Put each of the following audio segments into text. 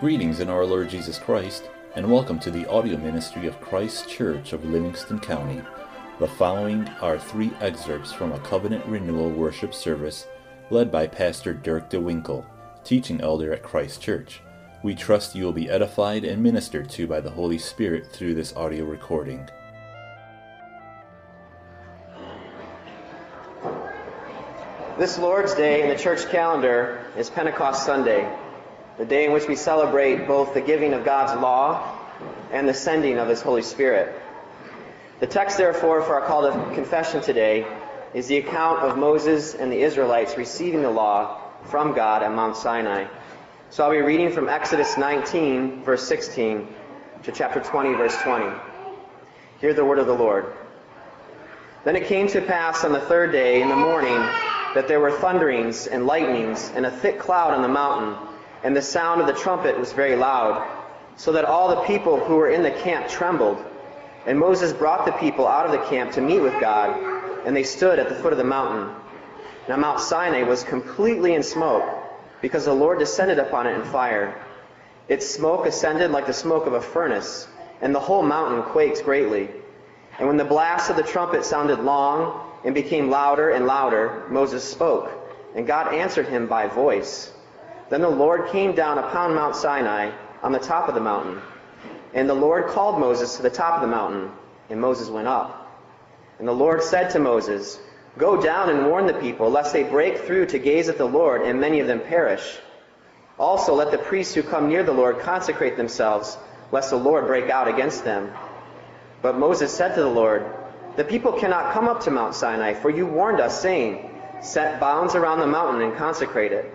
Greetings in our Lord Jesus Christ, and welcome to the audio ministry of Christ Church of Livingston County. The following are three excerpts from a covenant renewal worship service led by Pastor Dirk DeWinkle, teaching elder at Christ Church. We trust you will be edified and ministered to by the Holy Spirit through this audio recording. This Lord's Day in the church calendar is Pentecost Sunday, the day in which we celebrate both the giving of God's law and the sending of His Holy Spirit. The text, therefore, for our call to confession today is the account of Moses and the Israelites receiving the law from God at Mount Sinai. So I'll be reading from Exodus 19, verse 16, to chapter 20, verse 20. Hear the word of the Lord. Then it came to pass on the third day in the morning that there were thunderings and lightnings and a thick cloud on the mountain, and the sound of the trumpet was very loud, so that all the people who were in the camp trembled. And Moses brought the people out of the camp to meet with God, and they stood at the foot of the mountain. Now Mount Sinai was completely in smoke, because the Lord descended upon it in fire. Its smoke ascended like the smoke of a furnace, and the whole mountain quaked greatly. And when the blast of the trumpet sounded long, and became louder and louder, Moses spoke, and God answered him by voice. Then the Lord came down upon Mount Sinai on the top of the mountain. And the Lord called Moses to the top of the mountain, and Moses went up. And the Lord said to Moses, Go down and warn the people, lest they break through to gaze at the Lord, and many of them perish. Also let the priests who come near the Lord consecrate themselves, lest the Lord break out against them. But Moses said to the Lord, the people cannot come up to Mount Sinai, for you warned us, saying, Set bounds around the mountain and consecrate it.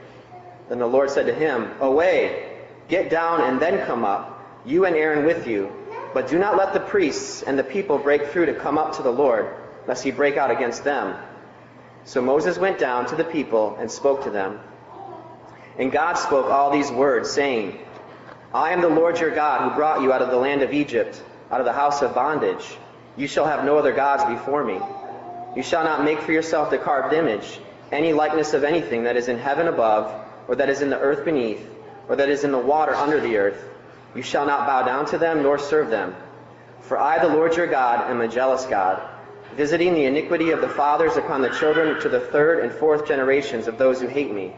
Then the Lord said to him, Away, get down and then come up, you and Aaron with you. But do not let the priests and the people break through to come up to the Lord, lest he break out against them. So Moses went down to the people and spoke to them. And God spoke all these words, saying, I am the Lord your God who brought you out of the land of Egypt, out of the house of bondage. You shall have no other gods before me. You shall not make for yourself the carved image, any likeness of anything that is in heaven above, or that is in the earth beneath, or that is in the water under the earth. You shall not bow down to them nor serve them. For I, the Lord your God, am a jealous God, visiting the iniquity of the fathers upon the children to the third and fourth generations of those who hate me,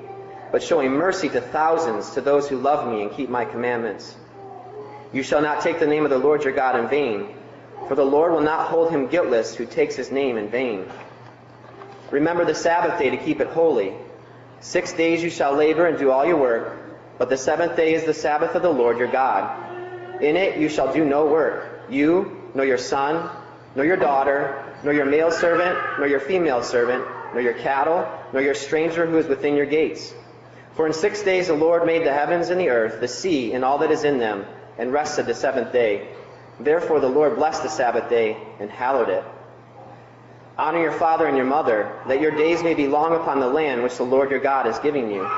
but showing mercy to thousands to those who love me and keep my commandments. You shall not take the name of the Lord your God in vain for the Lord will not hold him guiltless who takes his name in vain. Remember the Sabbath day to keep it holy. Six days you shall labor and do all your work, but the seventh day is the Sabbath of the Lord your God. In it you shall do no work, you, nor your son, nor your daughter, nor your male servant, nor your female servant, nor your cattle, nor your stranger who is within your gates. For in six days the Lord made the heavens and the earth, the sea, and all that is in them, and rested the seventh day. Therefore the Lord blessed the Sabbath day and hallowed it. Honor your father and your mother, that your days may be long upon the land which the Lord your God is giving you.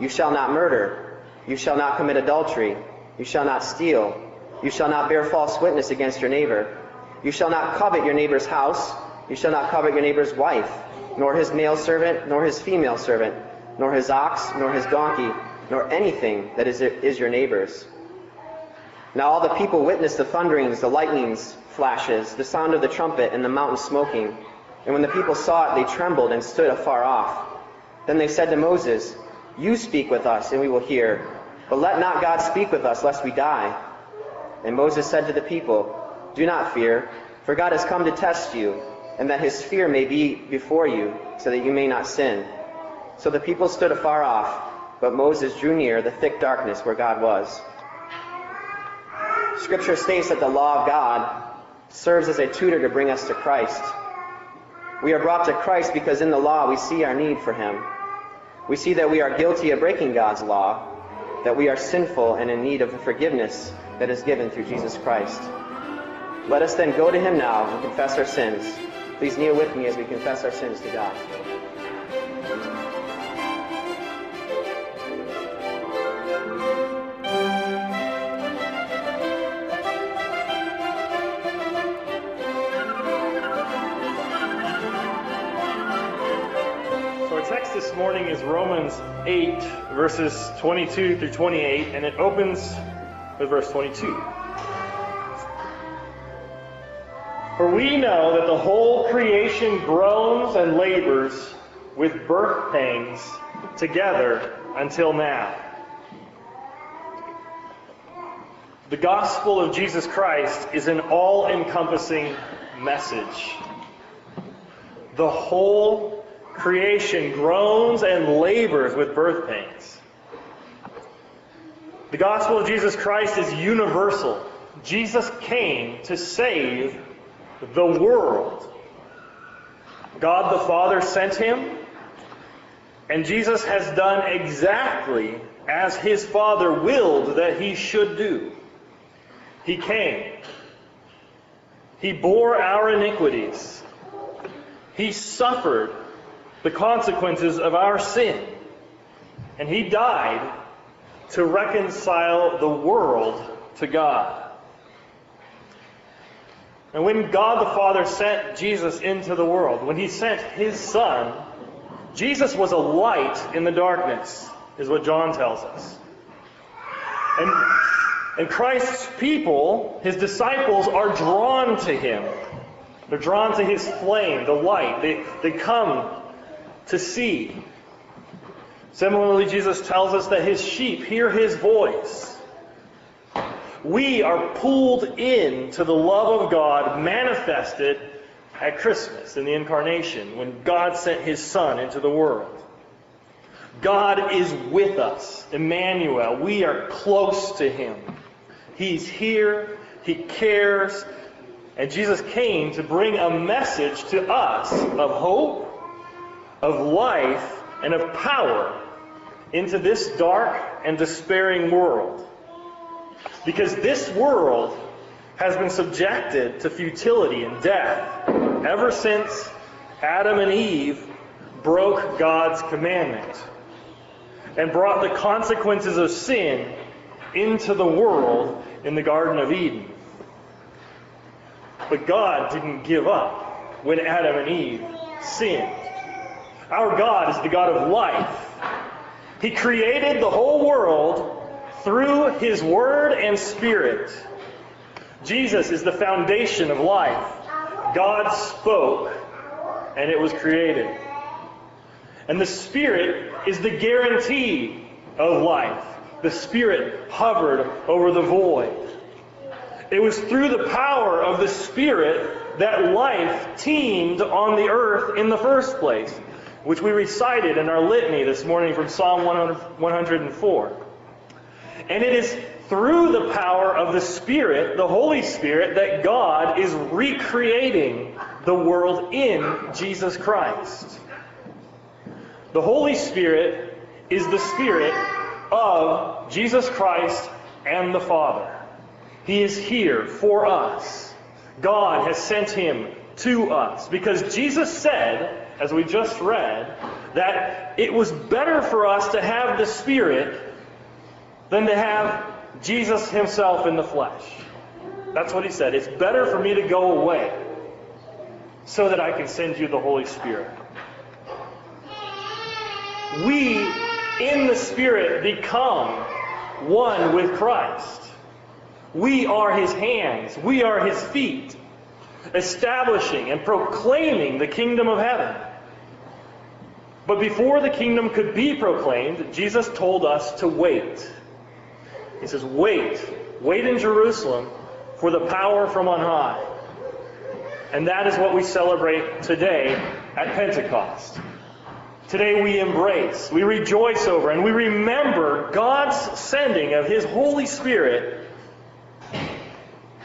You shall not murder. You shall not commit adultery. You shall not steal. You shall not bear false witness against your neighbor. You shall not covet your neighbor's house. You shall not covet your neighbor's wife, nor his male servant, nor his female servant, nor his ox, nor his donkey, nor anything that is, your neighbor's. Now all the people witnessed the thunderings, the lightnings, flashes, the sound of the trumpet, and the mountain smoking. And when the people saw it, they trembled and stood afar off. Then they said to Moses, You speak with us, and we will hear. But let not God speak with us, lest we die. And Moses said to the people, Do not fear, for God has come to test you, and that his fear may be before you, so that you may not sin. So the people stood afar off, but Moses drew near the thick darkness where God was. Scripture states that the law of God serves as a tutor to bring us to Christ. We are brought to Christ because in the law we see our need for Him. We see that we are guilty of breaking God's law, that we are sinful and in need of the forgiveness that is given through Jesus Christ. Let us then go to Him now and confess our sins. Please kneel with me as we confess our sins to God. 8, verses 22 through 28, and it opens with verse 22. For we know that the whole creation groans and labors with birth pangs together until now. The gospel of Jesus Christ is an all encompassing message. The whole creation groans and labors with birth pains. The gospel of Jesus Christ is universal. Jesus came to save the world. God the Father sent him, and Jesus has done exactly as his Father willed that he should do. He came. He bore our iniquities. He suffered the consequences of our sin. And he died to reconcile the world to God. And when God the Father sent Jesus into the world, when he sent his Son, Jesus was a light in the darkness, is what John tells us. And, and Christ's people, his disciples, are drawn to him. They're drawn to his flame, the light. They, they come to see. Similarly, Jesus tells us that his sheep hear his voice. We are pulled in to the love of God manifested at Christmas in the incarnation when God sent his Son into the world. God is with us, Emmanuel. We are close to him. He's here, he cares, and Jesus came to bring a message to us of hope, of life, and of power into this dark and despairing world. Because this world has been subjected to futility and death ever since Adam and Eve broke God's commandment and brought the consequences of sin into the world in the Garden of Eden. But God didn't give up when Adam and Eve sinned. Our God is the God of life. He created the whole world through His Word and Spirit. Jesus is the foundation of life. God spoke, and it was created. And the Spirit is the guarantee of life. The Spirit hovered over the void. It was through the power of the Spirit that life teemed on the earth in the first place, which we recited in our litany this morning from Psalm 104. And it is through the power of the Spirit, the Holy Spirit, that God is recreating the world in Jesus Christ. The Holy Spirit is the Spirit of Jesus Christ and the Father. He is here for us. God has sent him to us because Jesus said, as we just read, that it was better for us to have the Spirit than to have Jesus himself in the flesh. That's what he said. It's better for me to go away so that I can send you the Holy Spirit. We, in the Spirit, become one with Christ. We are his hands, we are his feet, establishing and proclaiming the kingdom of heaven. But before the kingdom could be proclaimed, Jesus told us to wait. He says, Wait, wait in Jerusalem for the power from on high. And that is what we celebrate today at Pentecost. Today we embrace, we rejoice over, and we remember God's sending of His Holy Spirit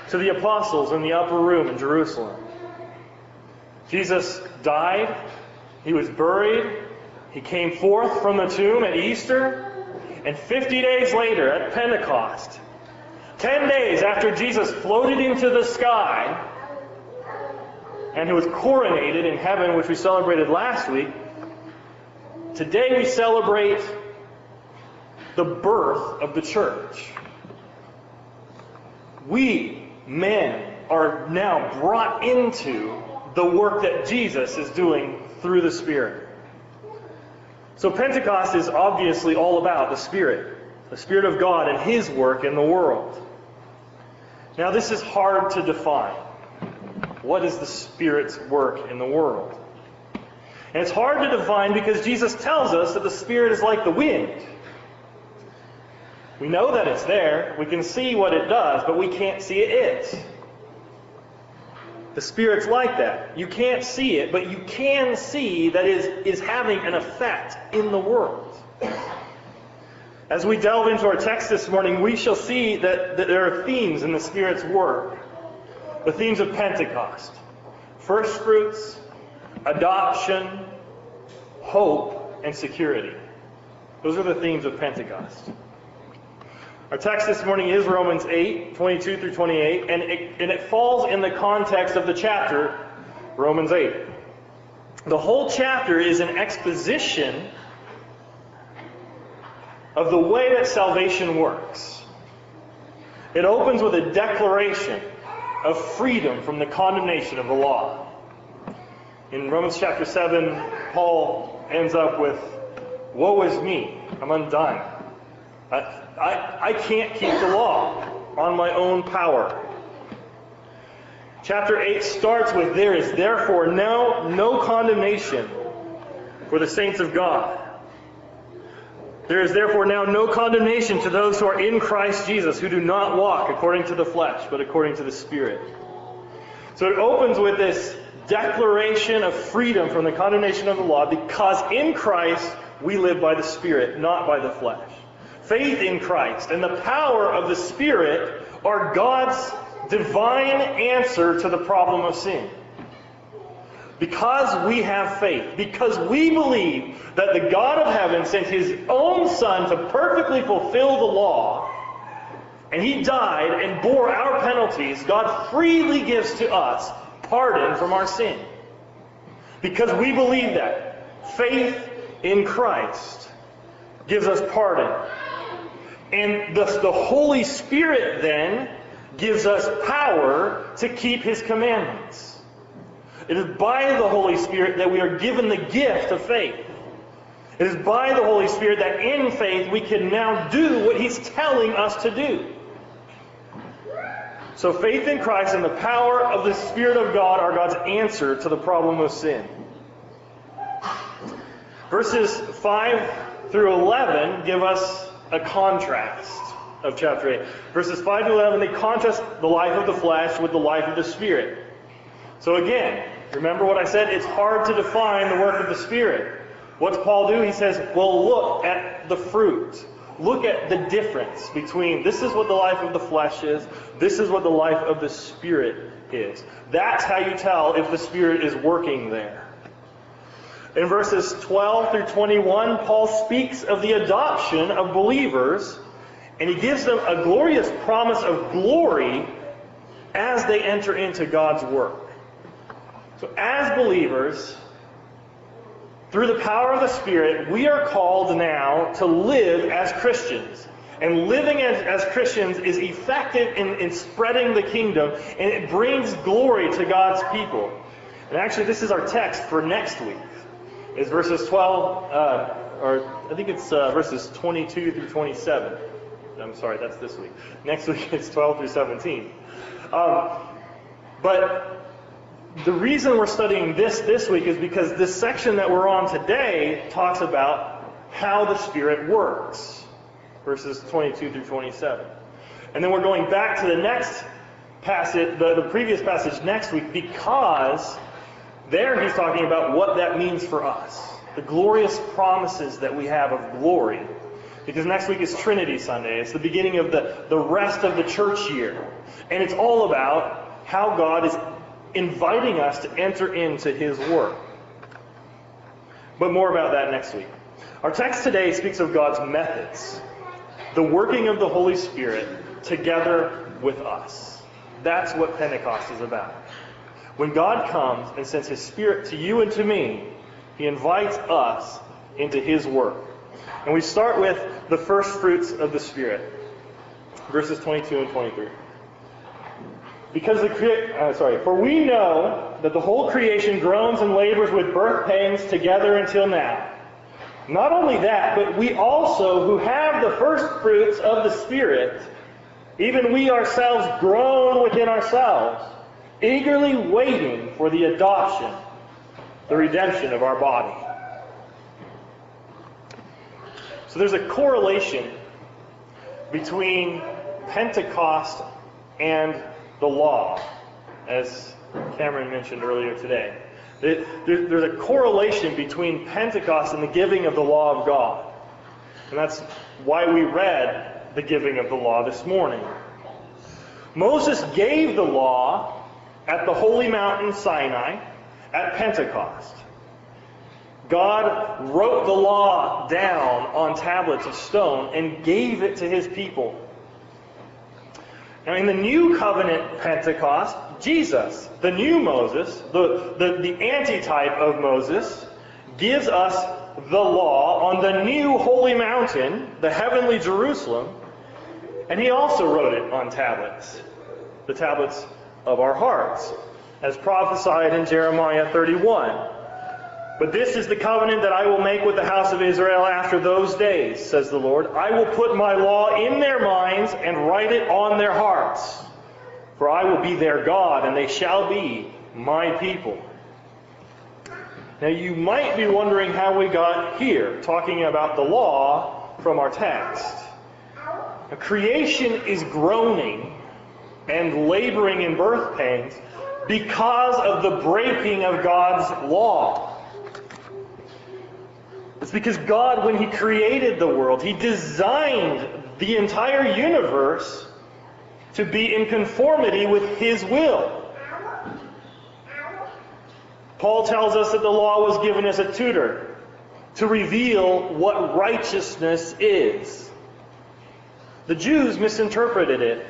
to the apostles in the upper room in Jerusalem. Jesus died, He was buried, He came forth from the tomb at Easter, and 50 days later at Pentecost, 10 days after Jesus floated into the sky and who was coronated in heaven, which we celebrated last week, Today we celebrate the birth of the church. We, men, are now brought into the work that Jesus is doing through the Spirit. So Pentecost is obviously all about the Spirit, the Spirit of God and His work in the world. Now, this is hard to define. What is the Spirit's work in the world? And it's hard to define because Jesus tells us that the Spirit is like the wind. We know that it's there. We can see what it does, but we can't see it. The Spirit's like that. You can't see it, but you can see that it is having an effect in the world. As we delve into our text this morning, we shall see that, that there are themes in the Spirit's work. The themes of Pentecost first fruits, adoption, hope, and security. Those are the themes of Pentecost. Our text this morning is Romans 8, 22 through 28, and it, and it falls in the context of the chapter, Romans 8. The whole chapter is an exposition of the way that salvation works. It opens with a declaration of freedom from the condemnation of the law. In Romans chapter 7, Paul ends up with, Woe is me, I'm undone. I, I, I can't keep the law on my own power. Chapter 8 starts with There is therefore now no condemnation for the saints of God. There is therefore now no condemnation to those who are in Christ Jesus, who do not walk according to the flesh, but according to the Spirit. So it opens with this declaration of freedom from the condemnation of the law because in Christ we live by the Spirit, not by the flesh. Faith in Christ and the power of the Spirit are God's divine answer to the problem of sin. Because we have faith, because we believe that the God of heaven sent his own Son to perfectly fulfill the law, and he died and bore our penalties, God freely gives to us pardon from our sin. Because we believe that. Faith in Christ gives us pardon. And the, the Holy Spirit then gives us power to keep his commandments. It is by the Holy Spirit that we are given the gift of faith. It is by the Holy Spirit that in faith we can now do what he's telling us to do. So faith in Christ and the power of the Spirit of God are God's answer to the problem of sin. Verses 5 through 11 give us a contrast of chapter 8. Verses 5 to 11, they contrast the life of the flesh with the life of the Spirit. So again, remember what I said? It's hard to define the work of the Spirit. What's Paul do? He says, well, look at the fruit. Look at the difference between this is what the life of the flesh is, this is what the life of the Spirit is. That's how you tell if the Spirit is working there. In verses 12 through 21, Paul speaks of the adoption of believers, and he gives them a glorious promise of glory as they enter into God's work. So, as believers, through the power of the Spirit, we are called now to live as Christians. And living as, as Christians is effective in, in spreading the kingdom, and it brings glory to God's people. And actually, this is our text for next week is verses 12, uh, or I think it's uh, verses 22 through 27. I'm sorry, that's this week. Next week it's 12 through 17. Um, but the reason we're studying this this week is because this section that we're on today talks about how the Spirit works, verses 22 through 27. And then we're going back to the next passage, the, the previous passage next week, because there he's talking about what that means for us. The glorious promises that we have of glory. Because next week is Trinity Sunday. It's the beginning of the, the rest of the church year. And it's all about how God is inviting us to enter into his work. But more about that next week. Our text today speaks of God's methods, the working of the Holy Spirit together with us. That's what Pentecost is about. When God comes and sends His Spirit to you and to me, He invites us into His work. And we start with the first fruits of the Spirit, verses 22 and 23. Because the crea- uh, sorry, for we know that the whole creation groans and labors with birth pangs together until now. Not only that, but we also, who have the first fruits of the Spirit, even we ourselves groan within ourselves, eagerly waiting for the adoption, the redemption of our body. So there's a correlation between Pentecost and the law, as Cameron mentioned earlier today. There's a correlation between Pentecost and the giving of the law of God. And that's why we read the giving of the law this morning. Moses gave the law at the holy mountain Sinai at Pentecost. God wrote the law down on tablets of stone and gave it to his people. Now, in the new covenant Pentecost, Jesus, the new Moses, the, the, the antitype of Moses, gives us the law on the new holy mountain, the heavenly Jerusalem, and he also wrote it on tablets, the tablets of our hearts, as prophesied in Jeremiah 31. But this is the covenant that I will make with the house of Israel after those days, says the Lord. I will put my law in their minds and write it on their hearts. For I will be their God, and they shall be my people. Now, you might be wondering how we got here, talking about the law from our text. Now, creation is groaning and laboring in birth pains because of the breaking of God's law. It's because God, when He created the world, He designed the entire universe to be in conformity with His will. Paul tells us that the law was given as a tutor to reveal what righteousness is. The Jews misinterpreted it.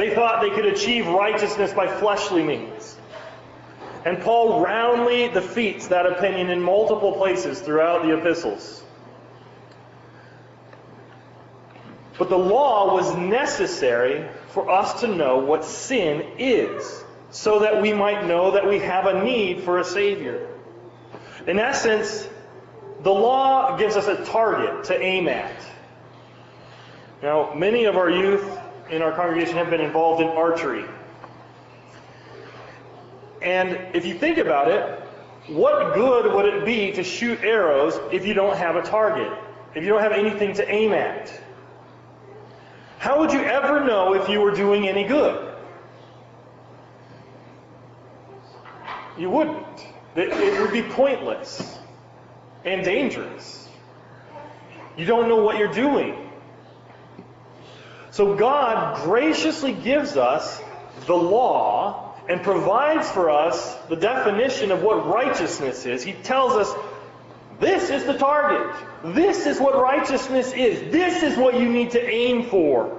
They thought they could achieve righteousness by fleshly means. And Paul roundly defeats that opinion in multiple places throughout the epistles. But the law was necessary for us to know what sin is, so that we might know that we have a need for a Savior. In essence, the law gives us a target to aim at. Now, many of our youth in our congregation have been involved in archery. And if you think about it, what good would it be to shoot arrows if you don't have a target? If you don't have anything to aim at? How would you ever know if you were doing any good? You wouldn't. It would be pointless and dangerous. You don't know what you're doing. So God graciously gives us the law and provides for us the definition of what righteousness is. He tells us this is the target. This is what righteousness is. This is what you need to aim for.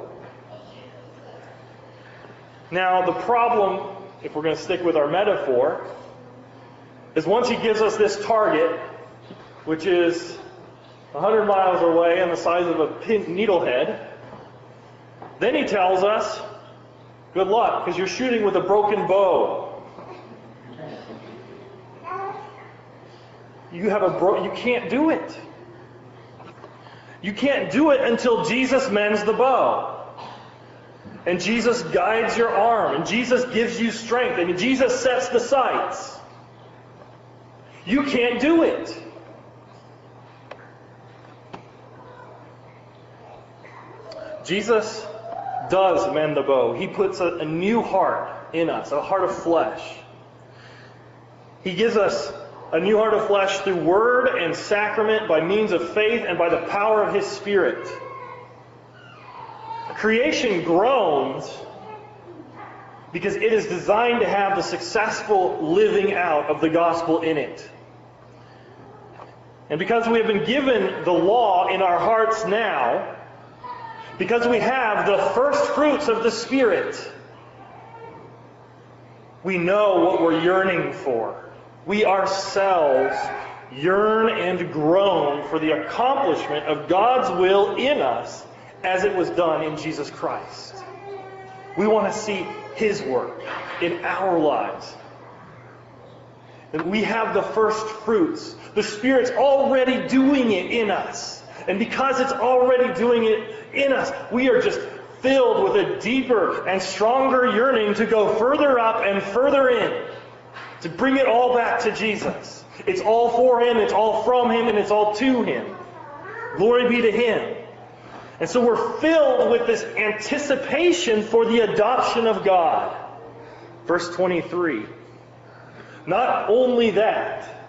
Now, the problem, if we're going to stick with our metaphor, is once he gives us this target, which is 100 miles away and the size of a pin needlehead, then he tells us Good luck, because you're shooting with a broken bow. You have a bro- you can't do it. You can't do it until Jesus mends the bow. And Jesus guides your arm, and Jesus gives you strength, and Jesus sets the sights. You can't do it. Jesus does mend the bow. He puts a, a new heart in us, a heart of flesh. He gives us a new heart of flesh through word and sacrament by means of faith and by the power of His Spirit. Creation groans because it is designed to have the successful living out of the gospel in it. And because we have been given the law in our hearts now, because we have the first fruits of the Spirit. We know what we're yearning for. We ourselves yearn and groan for the accomplishment of God's will in us as it was done in Jesus Christ. We want to see His work in our lives. That we have the first fruits. The Spirit's already doing it in us. And because it's already doing it in us, we are just filled with a deeper and stronger yearning to go further up and further in, to bring it all back to Jesus. It's all for Him, it's all from Him, and it's all to Him. Glory be to Him. And so we're filled with this anticipation for the adoption of God. Verse 23. Not only that,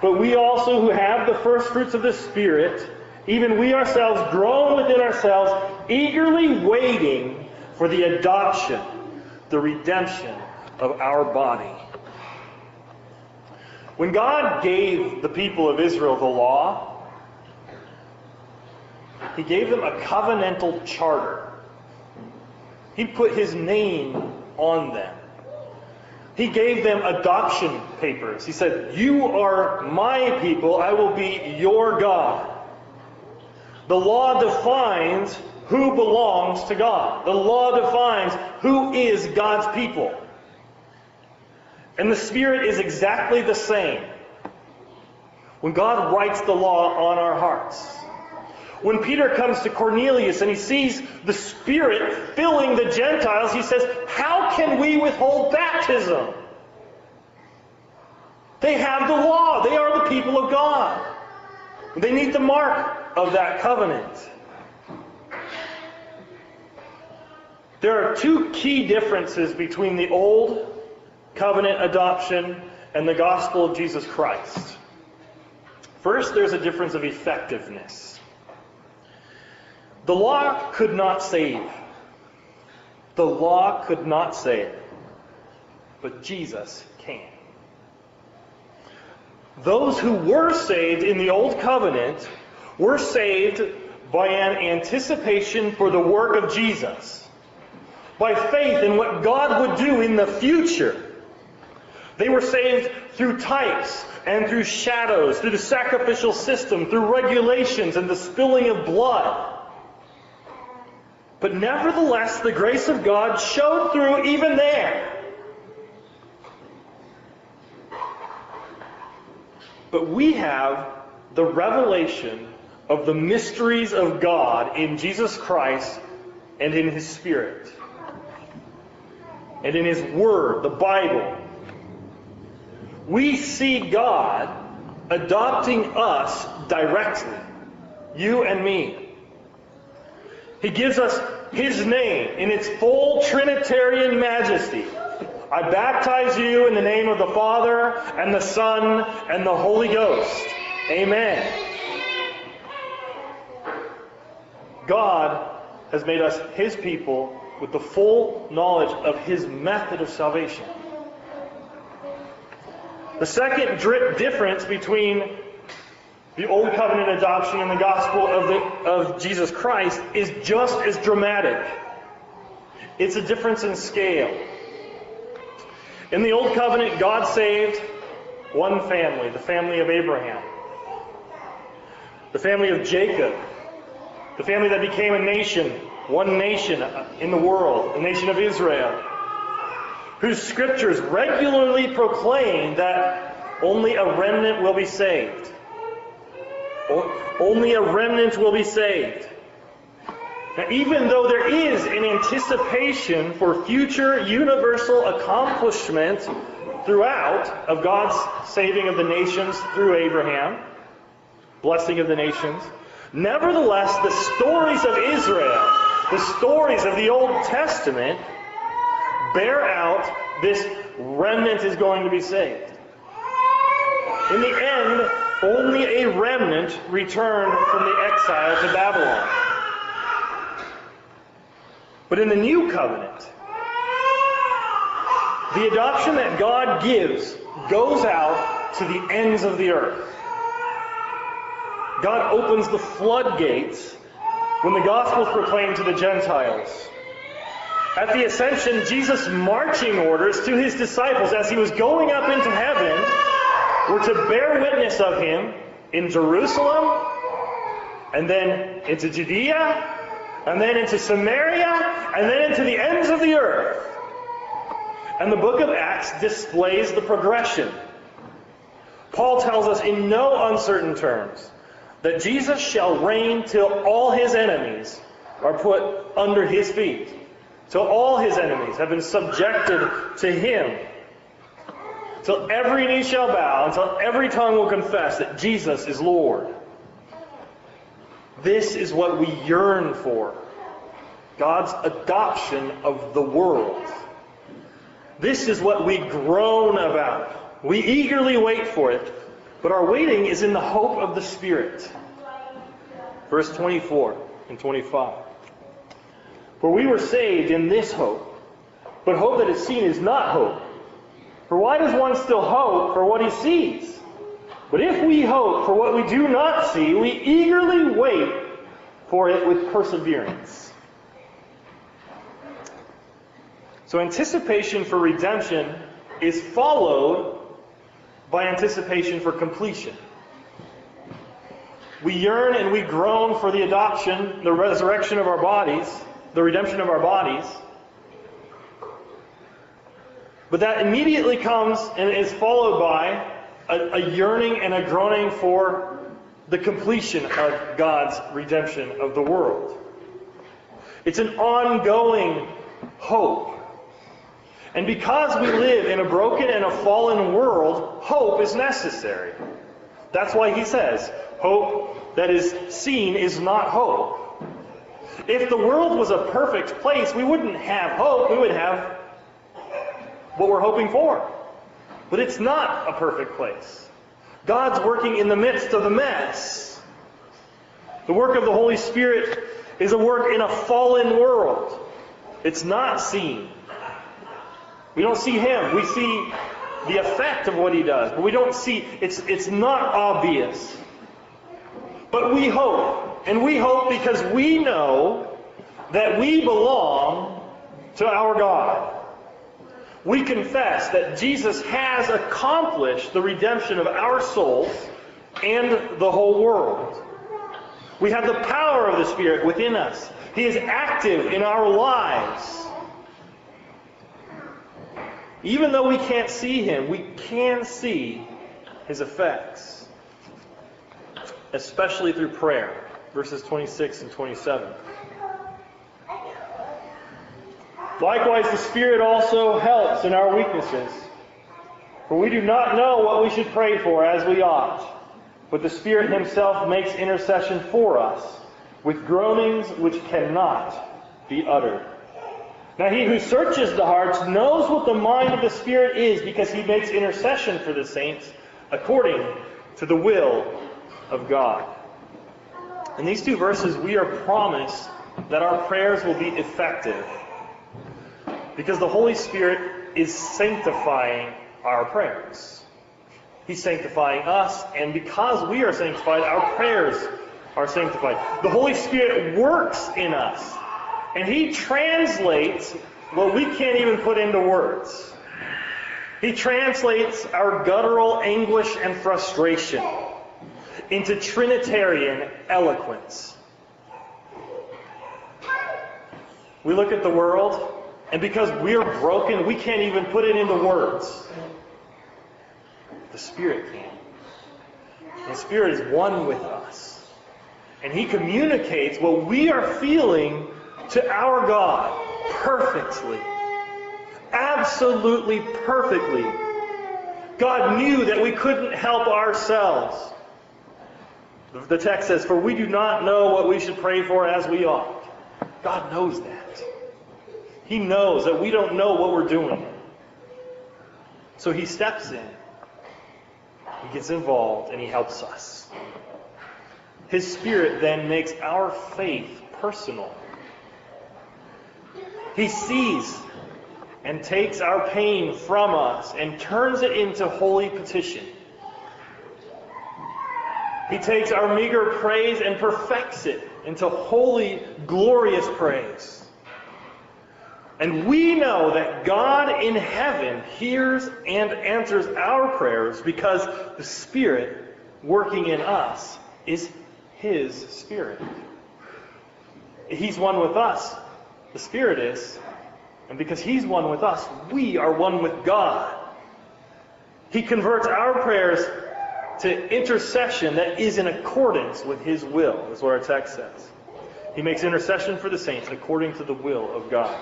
but we also who have the first fruits of the Spirit, even we ourselves groan within ourselves, eagerly waiting for the adoption, the redemption of our body. When God gave the people of Israel the law, He gave them a covenantal charter. He put His name on them. He gave them adoption papers. He said, You are my people, I will be your God. The law defines who belongs to God. The law defines who is God's people. And the Spirit is exactly the same. When God writes the law on our hearts, when Peter comes to Cornelius and he sees the Spirit filling the Gentiles, he says, How can we withhold baptism? They have the law, they are the people of God. They need the mark of that covenant. There are two key differences between the old covenant adoption and the gospel of Jesus Christ. First, there's a difference of effectiveness. The law could not save. The law could not save. But Jesus can. Those who were saved in the Old Covenant were saved by an anticipation for the work of Jesus, by faith in what God would do in the future. They were saved through types and through shadows, through the sacrificial system, through regulations and the spilling of blood. But nevertheless, the grace of God showed through even there. But we have the revelation of the mysteries of God in Jesus Christ and in His Spirit. And in His Word, the Bible. We see God adopting us directly. You and me. He gives us His name in its full Trinitarian majesty. I baptize you in the name of the Father, and the Son, and the Holy Ghost. Amen. God has made us His people with the full knowledge of His method of salvation. The second difference between the Old Covenant adoption and the gospel of, the, of Jesus Christ is just as dramatic. It's a difference in scale. In the Old Covenant, God saved one family, the family of Abraham, the family of Jacob, the family that became a nation, one nation in the world, the nation of Israel, whose scriptures regularly proclaim that only a remnant will be saved. Only a remnant will be saved. Now, even though there is an anticipation for future universal accomplishment throughout of God's saving of the nations through Abraham, blessing of the nations, nevertheless, the stories of Israel, the stories of the Old Testament, bear out this remnant is going to be saved. In the end, only a remnant returned from the exile to Babylon. But in the new covenant, the adoption that God gives goes out to the ends of the earth. God opens the floodgates when the gospel is proclaimed to the Gentiles. At the ascension, Jesus' marching orders to his disciples as he was going up into heaven were to bear witness of him in Jerusalem, and then into Judea, and then into Samaria, and then into the ends of the earth. And the book of Acts displays the progression. Paul tells us in no uncertain terms that Jesus shall reign till all his enemies are put under his feet, till all his enemies have been subjected to him, till every knee shall bow, until every tongue will confess that Jesus is Lord. This is what we yearn for God's adoption of the world. This is what we groan about. We eagerly wait for it, but our waiting is in the hope of the Spirit. Verse 24 and 25. For we were saved in this hope, but hope that is seen is not hope. For why does one still hope for what he sees? But if we hope for what we do not see, we eagerly wait for it with perseverance. So anticipation for redemption is followed by anticipation for completion. We yearn and we groan for the adoption, the resurrection of our bodies, the redemption of our bodies. But that immediately comes and is followed by a, a yearning and a groaning for the completion of God's redemption of the world. It's an ongoing hope. And because we live in a broken and a fallen world, hope is necessary. That's why he says, hope that is seen is not hope. If the world was a perfect place, we wouldn't have hope. We would have what we're hoping for. But it's not a perfect place. God's working in the midst of the mess. The work of the Holy Spirit is a work in a fallen world. It's not seen. We don't see Him. We see the effect of what He does, but we don't see, it's, it's not obvious. But we hope. And we hope because we know that we belong to our God. We confess that Jesus has accomplished the redemption of our souls and the whole world. We have the power of the Spirit within us. He is active in our lives. Even though we can't see Him, we can see His effects, especially through prayer. Verses 26 and 27. Likewise, the Spirit also helps in our weaknesses. For we do not know what we should pray for as we ought, but the Spirit Himself makes intercession for us with groanings which cannot be uttered. Now, He who searches the hearts knows what the mind of the Spirit is because He makes intercession for the saints according to the will of God. In these two verses, we are promised that our prayers will be effective because the Holy Spirit is sanctifying our prayers. He's sanctifying us, and because we are sanctified, our prayers are sanctified. The Holy Spirit works in us, and He translates what we can't even put into words. He translates our guttural anguish and frustration into Trinitarian eloquence. We look at the world and because we're broken, we can't even put it into words. The Spirit can. The Spirit is one with us. And He communicates what we are feeling to our God perfectly. Absolutely perfectly. God knew that we couldn't help ourselves. The text says, For we do not know what we should pray for as we ought. God knows that. He knows that we don't know what we're doing. So he steps in. He gets involved and he helps us. His Spirit then makes our faith personal. He sees and takes our pain from us and turns it into holy petition. He takes our meager praise and perfects it into holy, glorious praise. And we know that God in heaven hears and answers our prayers because the Spirit working in us is His Spirit. He's one with us, the Spirit is. And because He's one with us, we are one with God. He converts our prayers to intercession that is in accordance with his will, is what our text says. He makes intercession for the saints according to the will of God.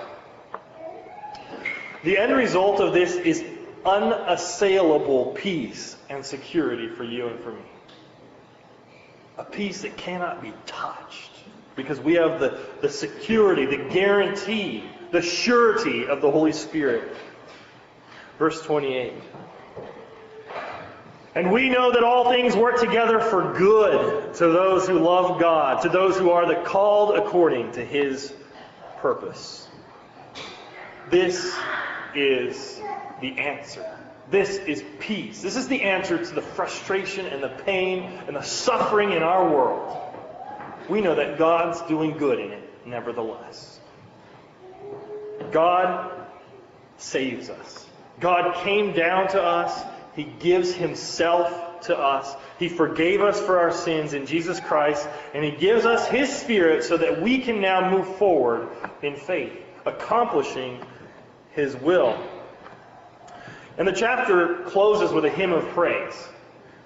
The end result of this is unassailable peace and security for you and for me. A peace that cannot be touched because we have the, the security, the guarantee, the surety of the Holy Spirit. Verse 28. And we know that all things work together for good to those who love God, to those who are the called according to his purpose. This is the answer. This is peace. This is the answer to the frustration and the pain and the suffering in our world. We know that God's doing good in it, nevertheless. God saves us. God came down to us. He gives himself to us. He forgave us for our sins in Jesus Christ, and he gives us his spirit so that we can now move forward in faith, accomplishing his will. And the chapter closes with a hymn of praise.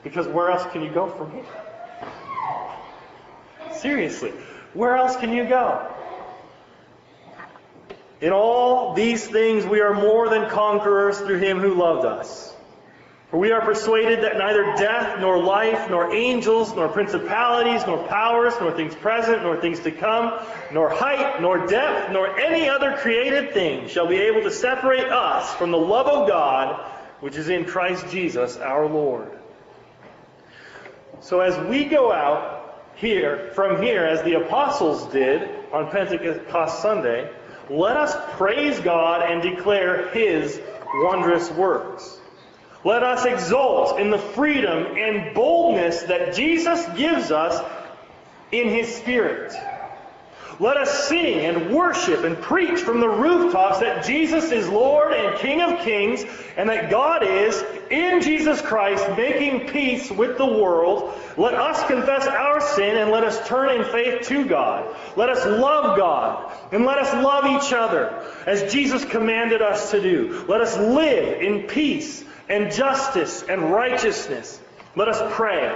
Because where else can you go from here? Seriously, where else can you go? In all these things we are more than conquerors through him who loved us. For we are persuaded that neither death, nor life, nor angels, nor principalities, nor powers, nor things present, nor things to come, nor height, nor depth, nor any other created thing shall be able to separate us from the love of God which is in Christ Jesus our Lord. So as we go out here, from here, as the apostles did on Pentecost Sunday, let us praise God and declare His wondrous works. Let us exult in the freedom and boldness that Jesus gives us in His Spirit. Let us sing and worship and preach from the rooftops that Jesus is Lord and King of kings, and that God is, in Jesus Christ, making peace with the world. Let us confess our sin and let us turn in faith to God. Let us love God and let us love each other as Jesus commanded us to do. Let us live in peace and justice and righteousness. Let us pray.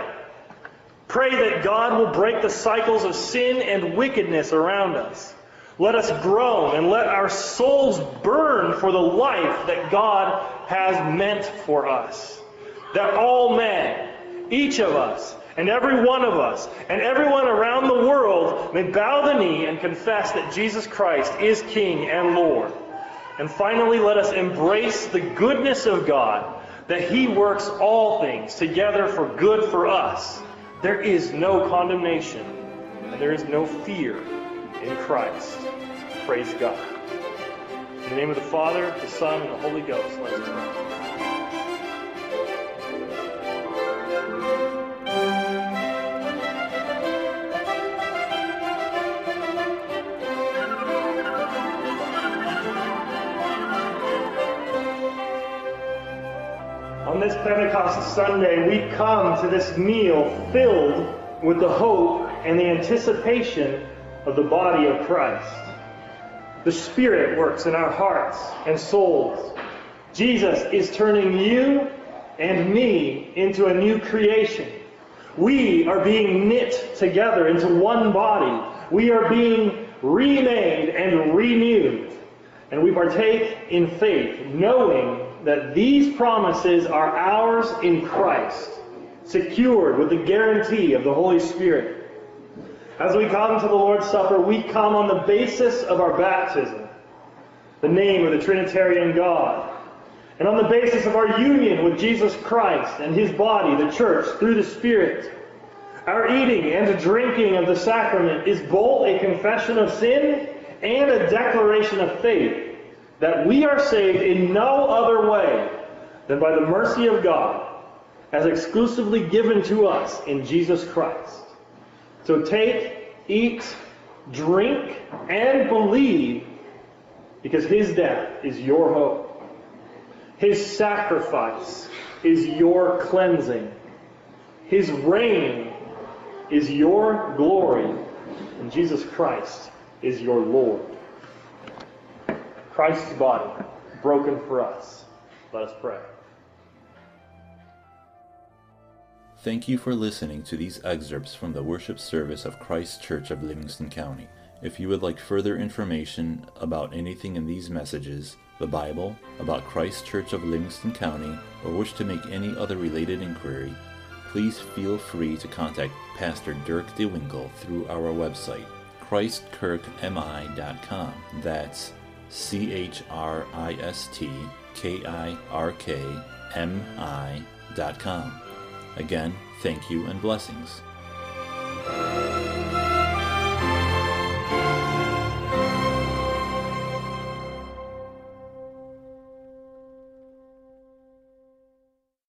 Pray that God will break the cycles of sin and wickedness around us. Let us groan and let our souls burn for the life that God has meant for us. That all men, each of us, and every one of us, and everyone around the world may bow the knee and confess that Jesus Christ is King and Lord. And finally, let us embrace the goodness of God, that He works all things together for good for us there is no condemnation and there is no fear in Christ. Praise God. In the name of the Father, the Son, and the Holy Ghost, let us pray. Pentecost Sunday, we come to this meal filled with the hope and the anticipation of the body of Christ. The Spirit works in our hearts and souls. Jesus is turning you and me into a new creation. We are being knit together into one body. We are being remade and renewed. And we partake in faith, knowing that these promises are ours in Christ, secured with the guarantee of the Holy Spirit. As we come to the Lord's Supper, we come on the basis of our baptism, the name of the Trinitarian God, and on the basis of our union with Jesus Christ and his body, the church, through the Spirit. Our eating and drinking of the sacrament is both a confession of sin and a declaration of faith that we are saved in no other way than by the mercy of God as exclusively given to us in Jesus Christ. So take, eat, drink, and believe because his death is your hope. His sacrifice is your cleansing. His reign is your glory. And Jesus Christ is your Lord. Christ's body, broken for us. Let us pray. Thank you for listening to these excerpts from the worship service of Christ Kirk of Livingston County. If you would like further information about anything in these messages, the Bible, about Christ Kirk of Livingston County, or wish to make any other related inquiry, please feel free to contact Pastor Dirk DeWinkle through our website, christkirkmi.com. That's C H R I S T K I R K M I dot com. Again, thank you and blessings.